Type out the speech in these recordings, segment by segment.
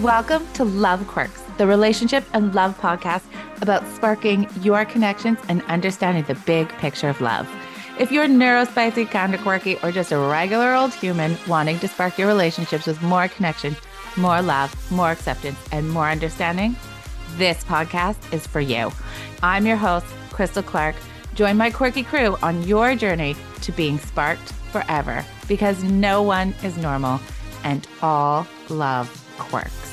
Welcome to Love Quirks, the relationship and love podcast about sparking your connections and understanding the big picture of love. If you're neurospicy, kind of quirky, or just a regular old human wanting to spark your relationships with more connection, more love, more acceptance, and more understanding, this podcast is for you. I'm your host, Crystal Clark. Join my quirky crew on your journey to being sparked forever because no one is normal and all love quirks.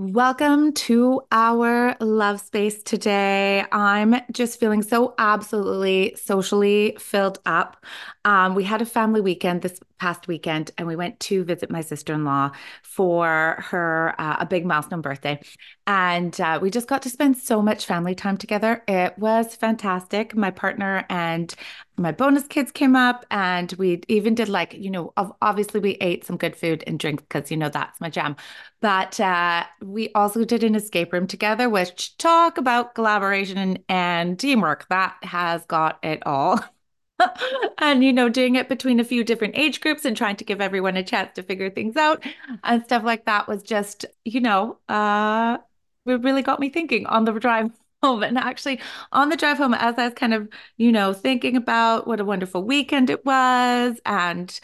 Welcome to our love space today. I'm just feeling so absolutely socially filled up. Um, we had a family weekend this past weekend and we went to visit my sister-in-law for her uh, a big milestone birthday. And uh, we just got to spend so much family time together. It was fantastic. My partner and my bonus kids came up and we even did like you know obviously we ate some good food and drink because you know that's my jam. But uh, we also did an escape room together which talk about collaboration and teamwork. That has got it all and you know doing it between a few different age groups and trying to give everyone a chance to figure things out and stuff like that was just you know uh it really got me thinking on the drive home. And actually on the drive home as i was kind of you know thinking about what a wonderful weekend it was and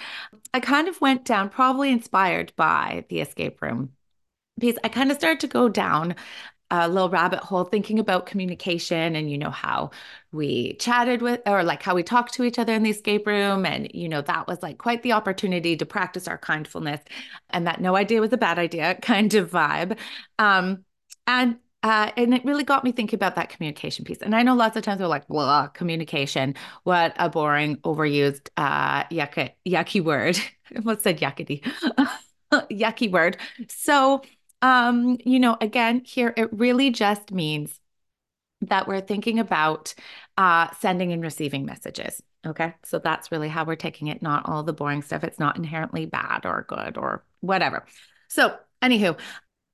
i kind of went down probably inspired by the escape room because I kind of started to go down a little rabbit hole thinking about communication and you know how we chatted with or like how we talked to each other in the escape room and you know that was like quite the opportunity to practice our kindfulness and that no idea was a bad idea kind of vibe um and uh, and it really got me thinking about that communication piece. And I know lots of times we're like, blah, communication. What a boring, overused, uh, yucky, yucky word. I almost said yuckity. yucky word. So um, you know, again, here it really just means that we're thinking about uh, sending and receiving messages. Okay. So that's really how we're taking it, not all the boring stuff. It's not inherently bad or good or whatever. So, anywho,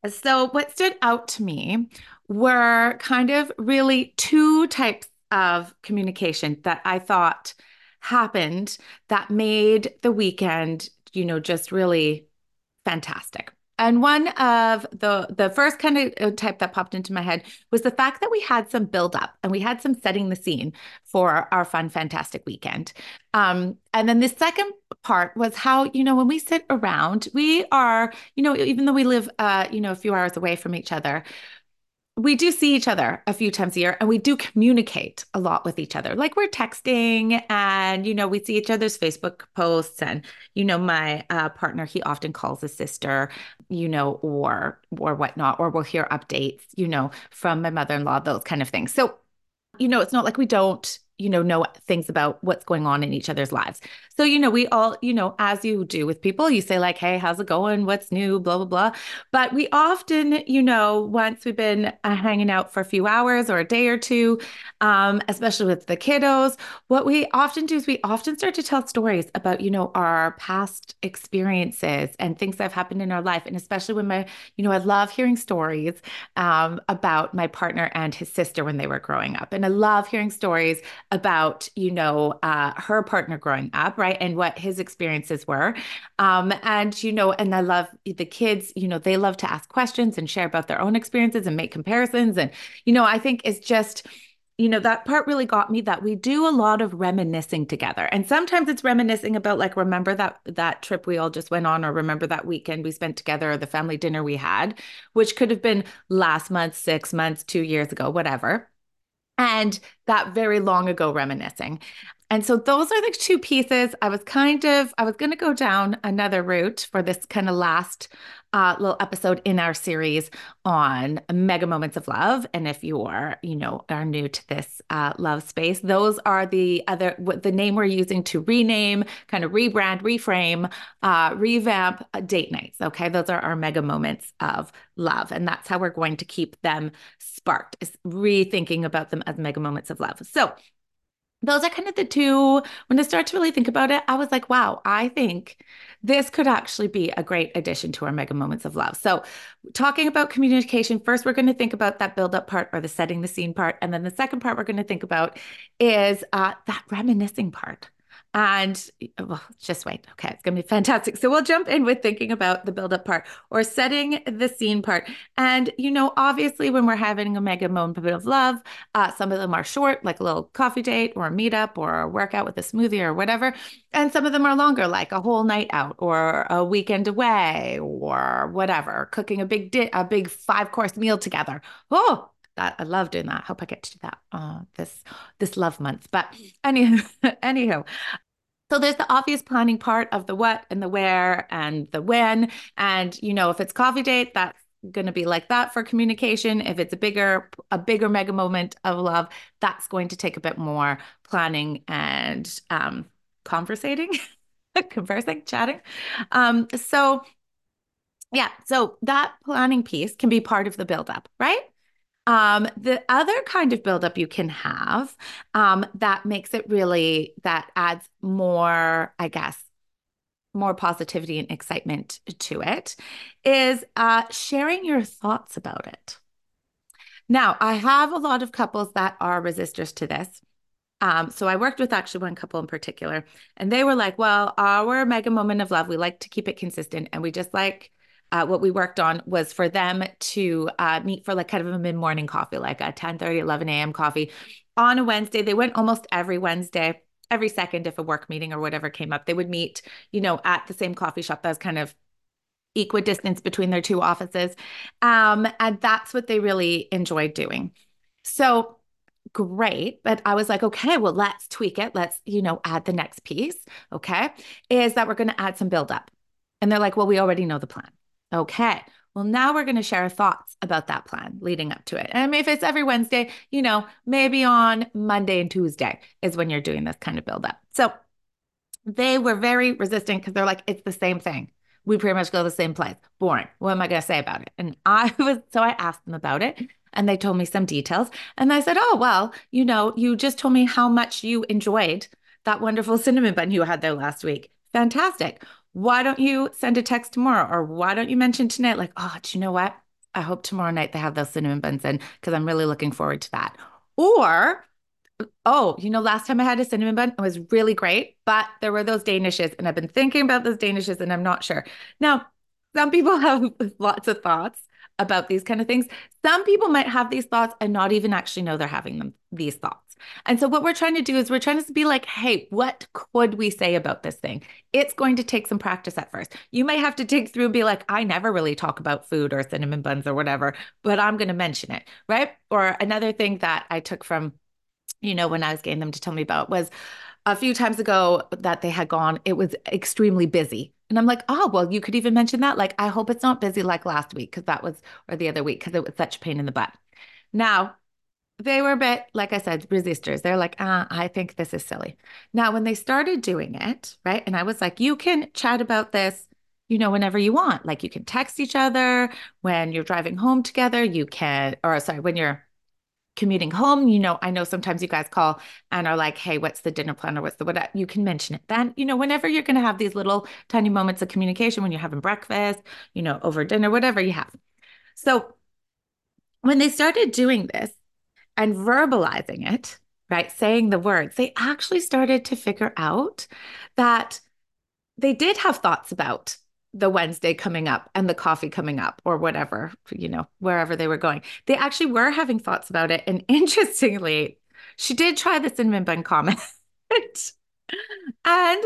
so what stood out to me were kind of really two types of communication that I thought happened that made the weekend, you know, just really fantastic. And one of the the first kind of type that popped into my head was the fact that we had some build up and we had some setting the scene for our fun, fantastic weekend. Um, and then the second part was how you know when we sit around, we are you know even though we live uh, you know a few hours away from each other, we do see each other a few times a year and we do communicate a lot with each other. Like we're texting and, you know, we see each other's Facebook posts. And, you know, my uh, partner, he often calls his sister, you know, or, or whatnot, or we'll hear updates, you know, from my mother in law, those kind of things. So, you know, it's not like we don't you know know things about what's going on in each other's lives. So you know we all you know as you do with people you say like hey how's it going? What's new? blah blah blah. But we often you know once we've been uh, hanging out for a few hours or a day or two um, especially with the kiddos what we often do is we often start to tell stories about you know our past experiences and things that have happened in our life. And especially when my you know i love hearing stories um, about my partner and his sister when they were growing up. And i love hearing stories about you know uh, her partner growing up right and what his experiences were. Um, and you know and i love the kids you know they love to ask questions and share about their own experiences and make comparisons. And you know i think it's just you know that part really got me that we do a lot of reminiscing together. And sometimes it's reminiscing about like remember that that trip we all just went on or remember that weekend we spent together or the family dinner we had which could have been last month 6 months 2 years ago whatever and that very long ago reminiscing. And so those are the two pieces. I was kind of, I was going to go down another route for this kind of last uh, little episode in our series on mega moments of love. And if you are, you know, are new to this uh, love space, those are the other, the name we're using to rename, kind of rebrand, reframe, uh, revamp uh, date nights. Okay. Those are our mega moments of love. And that's how we're going to keep them sparked, is rethinking about them as mega moments of love. So those are kind of the two. When I start to really think about it, I was like, wow, I think this could actually be a great addition to our mega moments of love. So, talking about communication, first, we're going to think about that build up part or the setting the scene part. And then the second part we're going to think about is uh, that reminiscing part And well, just wait. Okay, it's going to be fantastic. So we'll jump in with thinking about the build up part or setting the scene part. And, you know, obviously, when we're having a mega moment of love, uh, some of them are short, like a little coffee date or a meetup or a workout with a smoothie or whatever. And some of them are longer, like a whole night out or a weekend away or whatever, cooking a big di- a big five course meal together. Oh, that I love doing that. Hope I get to do that uh, this this love month. But anyhow, anyhow, so there's the obvious planning part of the what and the where and the when. And you know, if it's coffee date, that's going to be like that for communication. If it's a bigger a bigger mega moment of love, that's going to take a bit more planning and um conversating, conversing, chatting. Um so yeah, so that planning piece can be part of the buildup, right? Um, the other kind of buildup you can have um, that makes it really, that adds more, I guess, more positivity and excitement to it is uh, sharing your thoughts about it. Now, I have a lot of couples that are resistors to this. Um, so I worked with actually one couple in particular, and they were like, well, our mega moment of love, we like to keep it consistent and we just like uh, what we worked on was for them to uh, meet for like kind of a mid morning coffee, like a 10 30, 11 a.m. coffee on a Wednesday. They went almost every Wednesday, every second, if a work meeting or whatever came up, they would meet, you know, at the same coffee shop that was kind of equidistance between their two offices. Um, and that's what they really enjoyed doing. So, great but i was like okay well let's tweak it let's you know add the next piece okay is that we're going to add some build up and they're like well we already know the plan Okay. Well, now we're going to share thoughts about that plan leading up to it. And if it's every Wednesday, you know, maybe on Monday and Tuesday is when you're doing this kind of build up. So they were very resistant because they're like, it's the same thing. We pretty much go the same place. Boring. What am I going to say about it? And I was, so I asked them about it and they told me some details. And I said, oh, well, you know, you just told me how much you enjoyed that wonderful cinnamon bun you had there last week. Fantastic why don't you send a text tomorrow? Or why don't you mention tonight, like, oh, do you know what? I hope tomorrow night they have those cinnamon buns in because I'm really looking forward to that. Or, oh, you know, last time I had a cinnamon bun, it was really great, but there were those danishes, and I've been thinking about those danishes, and I'm not sure. Now, some people have lots of thoughts about these kind of things. Some people might have these thoughts and not even actually know they're having them these thoughts. And so what we're trying to do is we're trying to be like, hey, what could we say about this thing? It's going to take some practice at first. You may have to dig through and be like, I never really talk about food or cinnamon buns or whatever, but I'm going to mention it, right? Or another thing that I took from, you know, when I was getting them to tell me about was a few times ago that they had gone, it was extremely busy. And I'm like, oh, well, you could even mention that. Like, I hope it's not busy like last week because that was, or the other week because it was such a pain in the butt. Now, they were a bit, like I said, resistors. They're like, ah, I think this is silly. Now, when they started doing it, right? And I was like, you can chat about this, you know, whenever you want. Like you can text each other when you're driving home together. You can, or sorry, when you're commuting home, you know, I know sometimes you guys call and are like, hey, what's the dinner plan or what's the what? You can mention it then, you know, whenever you're going to have these little tiny moments of communication when you're having breakfast, you know, over dinner, whatever you have. So when they started doing this, and verbalizing it, right? Saying the words, they actually started to figure out that they did have thoughts about the Wednesday coming up and the coffee coming up or whatever, you know, wherever they were going. They actually were having thoughts about it. And interestingly, she did try the cinnamon bun comment. and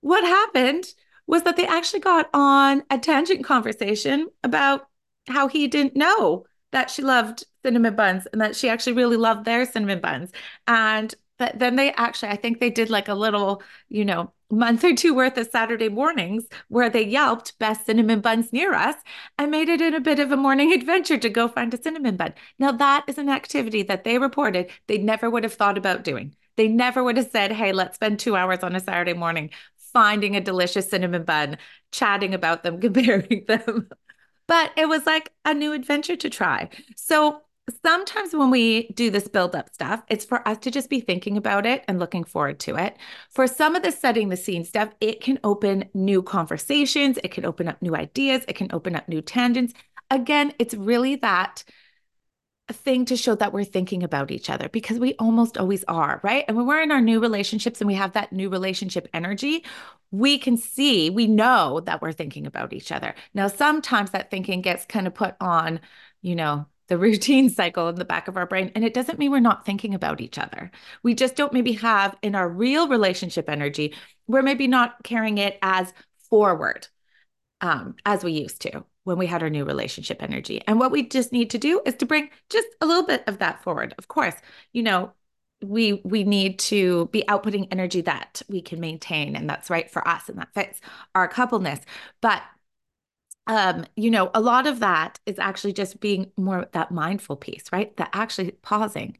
what happened was that they actually got on a tangent conversation about how he didn't know that she loved cinnamon buns and that she actually really loved their cinnamon buns. And but then they actually, I think they did like a little, you know, month or two worth of Saturday mornings where they yelped best cinnamon buns near us and made it in a bit of a morning adventure to go find a cinnamon bun. Now, that is an activity that they reported they never would have thought about doing. They never would have said, hey, let's spend two hours on a Saturday morning finding a delicious cinnamon bun, chatting about them, comparing them. but it was like a new adventure to try. So sometimes when we do this build up stuff, it's for us to just be thinking about it and looking forward to it. For some of the setting the scene stuff, it can open new conversations, it can open up new ideas, it can open up new tangents. Again, it's really that thing to show that we're thinking about each other because we almost always are, right? And when we're in our new relationships and we have that new relationship energy, we can see, we know that we're thinking about each other. Now, sometimes that thinking gets kind of put on, you know, the routine cycle in the back of our brain. And it doesn't mean we're not thinking about each other. We just don't maybe have in our real relationship energy, we're maybe not carrying it as forward um, as we used to when we had our new relationship energy. And what we just need to do is to bring just a little bit of that forward. Of course, you know, we we need to be outputting energy that we can maintain and that's right for us and that fits our coupleness. But um, you know, a lot of that is actually just being more that mindful piece, right? That actually pausing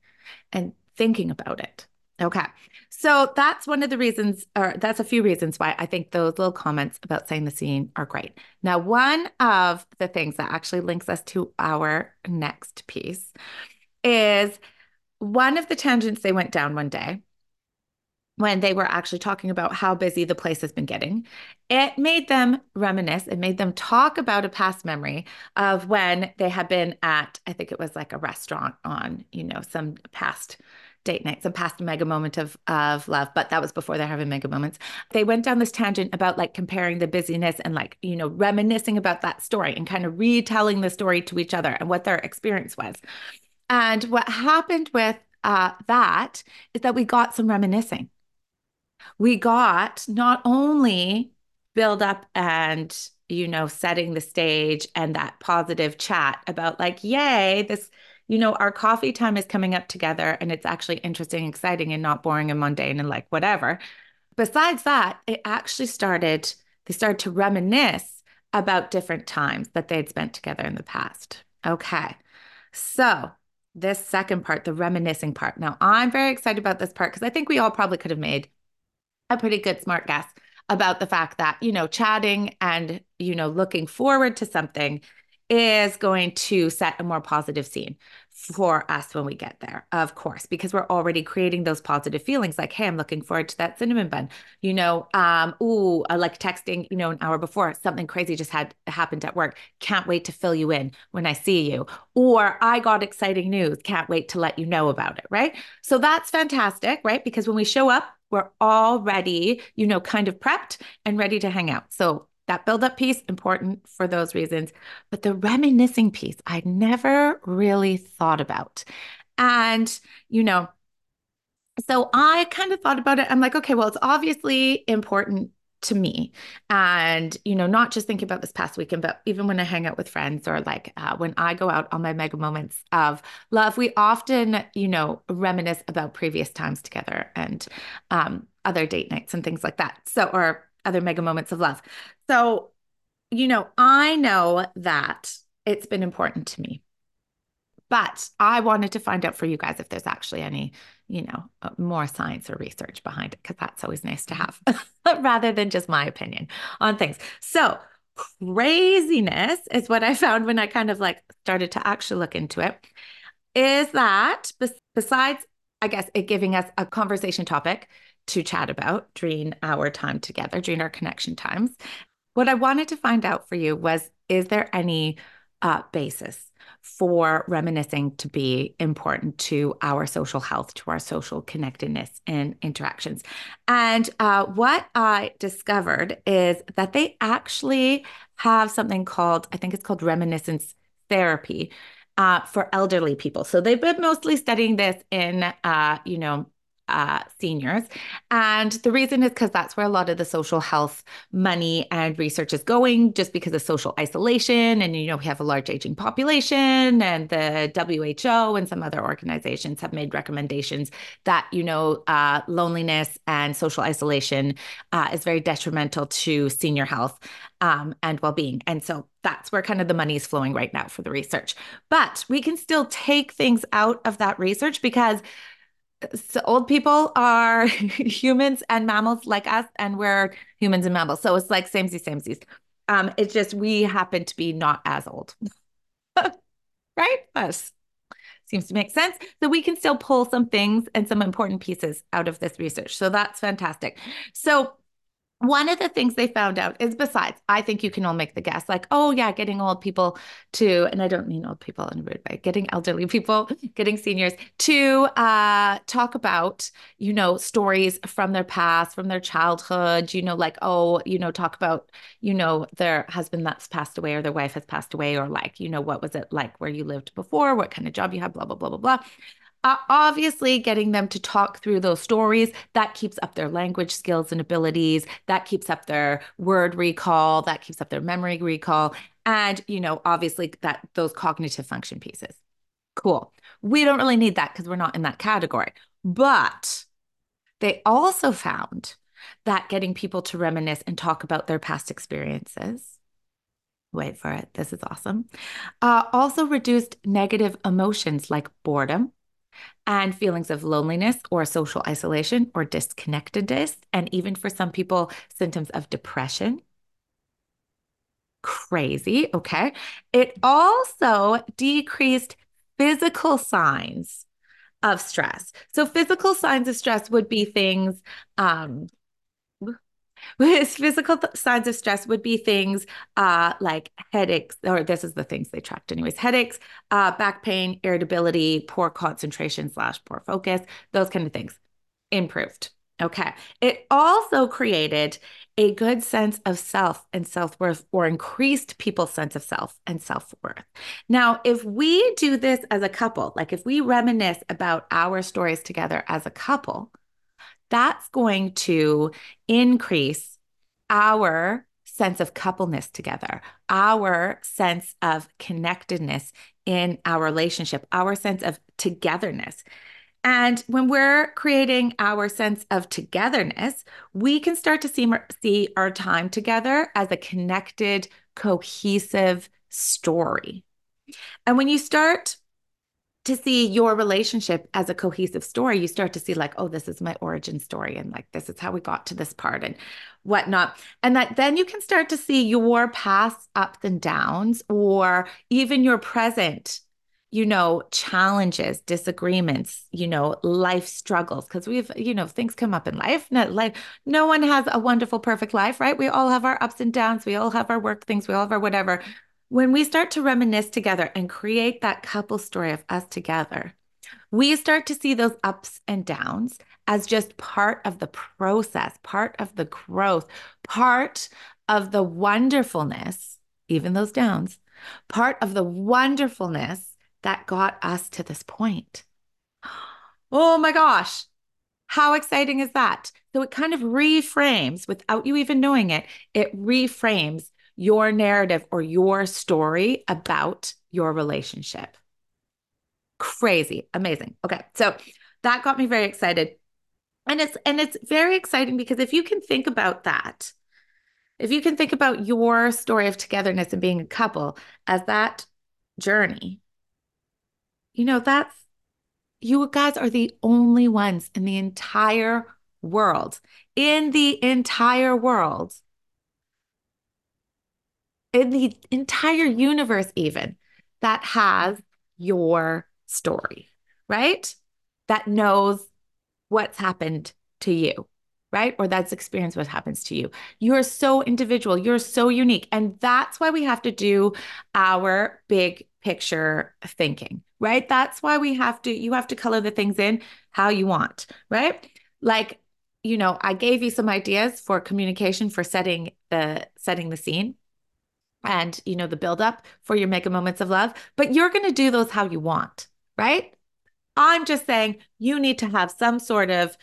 and thinking about it. Okay. So that's one of the reasons, or that's a few reasons why I think those little comments about saying the scene are great. Now, one of the things that actually links us to our next piece is one of the tangents they went down one day when they were actually talking about how busy the place has been getting. It made them reminisce, it made them talk about a past memory of when they had been at, I think it was like a restaurant on, you know, some past date night, some past mega moment of of love, but that was before they're having mega moments. They went down this tangent about like comparing the busyness and like, you know, reminiscing about that story and kind of retelling the story to each other and what their experience was. And what happened with uh, that is that we got some reminiscing. We got not only build up and you know setting the stage and that positive chat about like yay this you know, our coffee time is coming up together and it's actually interesting, exciting, and not boring and mundane and like whatever. Besides that, it actually started, they started to reminisce about different times that they had spent together in the past. Okay. So, this second part, the reminiscing part. Now, I'm very excited about this part because I think we all probably could have made a pretty good smart guess about the fact that, you know, chatting and, you know, looking forward to something is going to set a more positive scene for us when we get there, of course, because we're already creating those positive feelings like, hey, I'm looking forward to that cinnamon bun. You know, um, ooh, I like texting, you know, an hour before something crazy just had happened at work. Can't wait to fill you in when I see you. Or I got exciting news. Can't wait to let you know about it. Right. So that's fantastic, right? Because when we show up, we're already, you know, kind of prepped and ready to hang out. So that build up piece important for those reasons. But the reminiscing piece i never really thought about. And you know so i kind of thought about it. I'm like okay well it's obviously important to me and you know not just thinking about this past weekend but even when i hang out with friends or like uh, when i go out on my mega moments of love we often you know reminisce about previous times together and um, other date nights and things like that so or other mega moments of love. So, you know, I know that it's been important to me. But I wanted to find out for you guys if there's actually any, you know, uh, more science or research behind it, because that's always nice to have rather than just my opinion on things. So, craziness is what I found when I kind of like started to actually look into it. Is that besides, I guess, it giving us a conversation topic, to chat about during our time together, during our connection times. What I wanted to find out for you was is there any uh, basis for reminiscing to be important to our social health, to our social connectedness and interactions? And uh, what I discovered is that they actually have something called, I think it's called reminiscence therapy. Uh, for elderly people. So they've been mostly studying this in, uh, you know, uh, seniors. And the reason is because that's where a lot of the social health money and research is going, just because of social isolation. And, you know, we have a large aging population, and the WHO and some other organizations have made recommendations that, you know, uh, loneliness and social isolation uh, is very detrimental to senior health um, and well being. And so that's where kind of the money is flowing right now for the research. But we can still take things out of that research because so old people are humans and mammals like us, and we're humans and mammals. So it's like samesies, samesies. Um, it's just we happen to be not as old, right? Us seems to make sense. So we can still pull some things and some important pieces out of this research. So that's fantastic. So one of the things they found out is besides, I think you can all make the guess, like, oh yeah, getting old people to, and I don't mean old people in a rude way, getting elderly people, getting seniors to uh, talk about, you know, stories from their past, from their childhood, you know, like, oh, you know, talk about, you know, their husband that's passed away or their wife has passed away, or like, you know, what was it like where you lived before, what kind of job you had, blah, blah, blah, blah, blah uh, obviously getting them to talk through those stories that keeps up their language skills and abilities that keeps up their word recall that keeps up their memory recall and you know obviously that those cognitive function pieces. Cool. We don't really need that because we're not in that category. But they also found that getting people to reminisce and talk about their past experiences wait for it this is awesome uh, also reduced negative emotions like boredom and feelings of loneliness or social isolation or disconnectedness, and even for some people, symptoms of depression. Crazy. Okay. It also decreased physical signs of stress. So, physical signs of stress would be things um, his physical th- signs of stress would be things uh, like headaches, or this is the things they tracked, anyways headaches, uh, back pain, irritability, poor concentration slash poor focus, those kind of things improved. Okay. It also created a good sense of self and self worth, or increased people's sense of self and self worth. Now, if we do this as a couple, like if we reminisce about our stories together as a couple, that's going to increase our sense of coupleness together, our sense of connectedness in our relationship, our sense of togetherness. And when we're creating our sense of togetherness, we can start to see, see our time together as a connected, cohesive story. And when you start to see your relationship as a cohesive story, you start to see, like, oh, this is my origin story, and like, this is how we got to this part, and whatnot. And that then you can start to see your past ups and downs, or even your present, you know, challenges, disagreements, you know, life struggles. Cause we've, you know, things come up in life. No, like, no one has a wonderful, perfect life, right? We all have our ups and downs. We all have our work things. We all have our whatever. When we start to reminisce together and create that couple story of us together, we start to see those ups and downs as just part of the process, part of the growth, part of the wonderfulness, even those downs, part of the wonderfulness that got us to this point. Oh my gosh. How exciting is that? So it kind of reframes without you even knowing it, it reframes your narrative or your story about your relationship. Crazy, amazing. Okay. So that got me very excited. And it's and it's very exciting because if you can think about that, if you can think about your story of togetherness and being a couple as that journey, you know, that's you guys are the only ones in the entire world, in the entire world in the entire universe, even that has your story, right? That knows what's happened to you, right? Or that's experienced what happens to you. You're so individual, you're so unique. And that's why we have to do our big picture thinking, right? That's why we have to, you have to color the things in how you want, right? Like, you know, I gave you some ideas for communication for setting the setting the scene and you know the buildup for your mega moments of love but you're going to do those how you want right? I'm just saying you need to have some sort of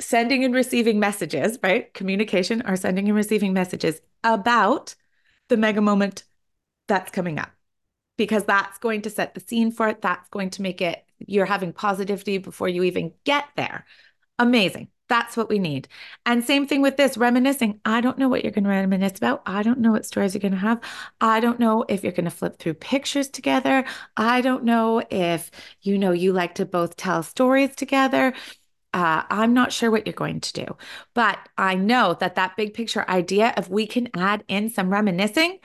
sending and receiving messages right? Communication or sending and receiving messages about the mega moment that's coming up because that's going to set the scene for it. That's going to make it you're having positivity before you even get there. Amazing that's what we need. And same thing with this reminiscing. I don't know what you're going to reminisce about. I don't know what stories you're going to have. I don't know if you're going to flip through pictures together. I don't know if you know you like to both tell stories together. Uh, I'm not sure what you're going to do, but I know that that big picture idea, of we can add in some reminiscing,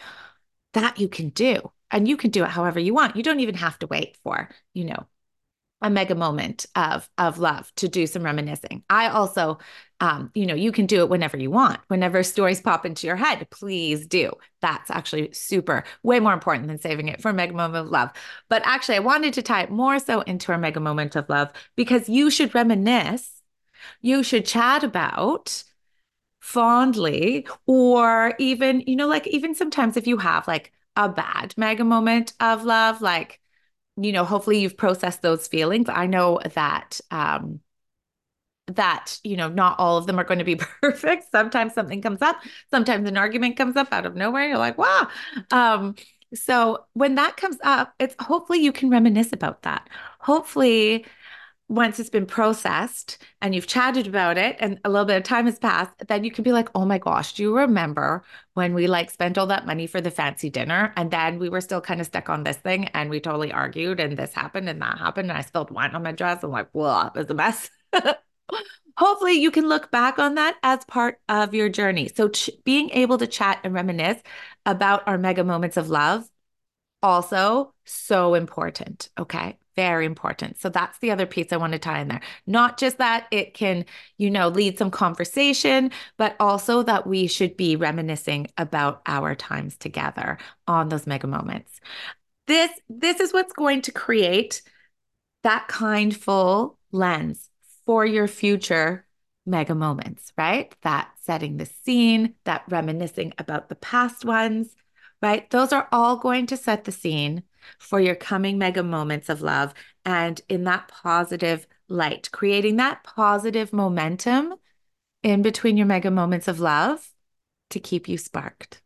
that you can do. And you can do it however you want. You don't even have to wait for, you know, a mega moment of of love to do some reminiscing. I also um, you know, you can do it whenever you want. Whenever stories pop into your head, please do. That's actually super, way more important than saving it for a mega moment of love. But actually, I wanted to tie it more so into our mega moment of love because you should reminisce, you should chat about fondly, or even, you know, like even sometimes if you have like a bad mega moment of love, like you know, hopefully you've processed those feelings. I know that um that, you know, not all of them are going to be perfect. Sometimes something comes up, sometimes an argument comes up out of nowhere. You're like, wow. Um, so when that comes up, it's hopefully you can reminisce about that. Hopefully once it's been processed and you've chatted about it and a little bit of time has passed, then you can be like, oh my gosh, do you remember when we like spent all that money for the fancy dinner and then we were still kind of stuck on this thing and we totally argued and this happened and that happened and I spilled wine on my dress. I'm like, well, it was a mess. Hopefully, you can look back on that as part of your journey. So, ch- being able to chat and reminisce about our mega moments of love, also so important. Okay very important. So that's the other piece I want to tie in there. Not just that it can, you know, lead some conversation, but also that we should be reminiscing about our times together on those mega moments. This this is what's going to create that kindful lens for your future mega moments, right? That setting the scene, that reminiscing about the past ones, right? Those are all going to set the scene for your coming mega moments of love and in that positive light, creating that positive momentum in between your mega moments of love to keep you sparked.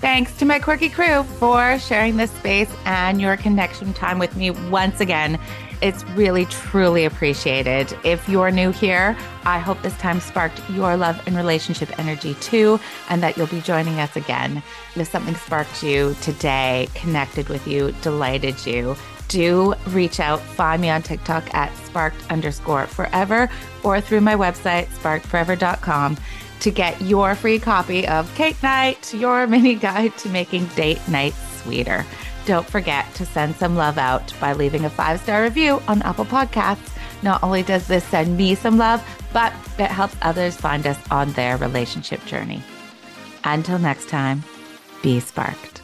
Thanks to my quirky crew for sharing this space and your connection time with me once again. It's really, truly appreciated. If you're new here, I hope this time sparked your love and relationship energy too, and that you'll be joining us again. If something sparked you today, connected with you, delighted you, do reach out. Find me on TikTok at sparked underscore forever or through my website, sparkedforever.com to get your free copy of Cake Night, your mini guide to making date night sweeter. Don't forget to send some love out by leaving a five star review on Apple Podcasts. Not only does this send me some love, but it helps others find us on their relationship journey. Until next time, be sparked.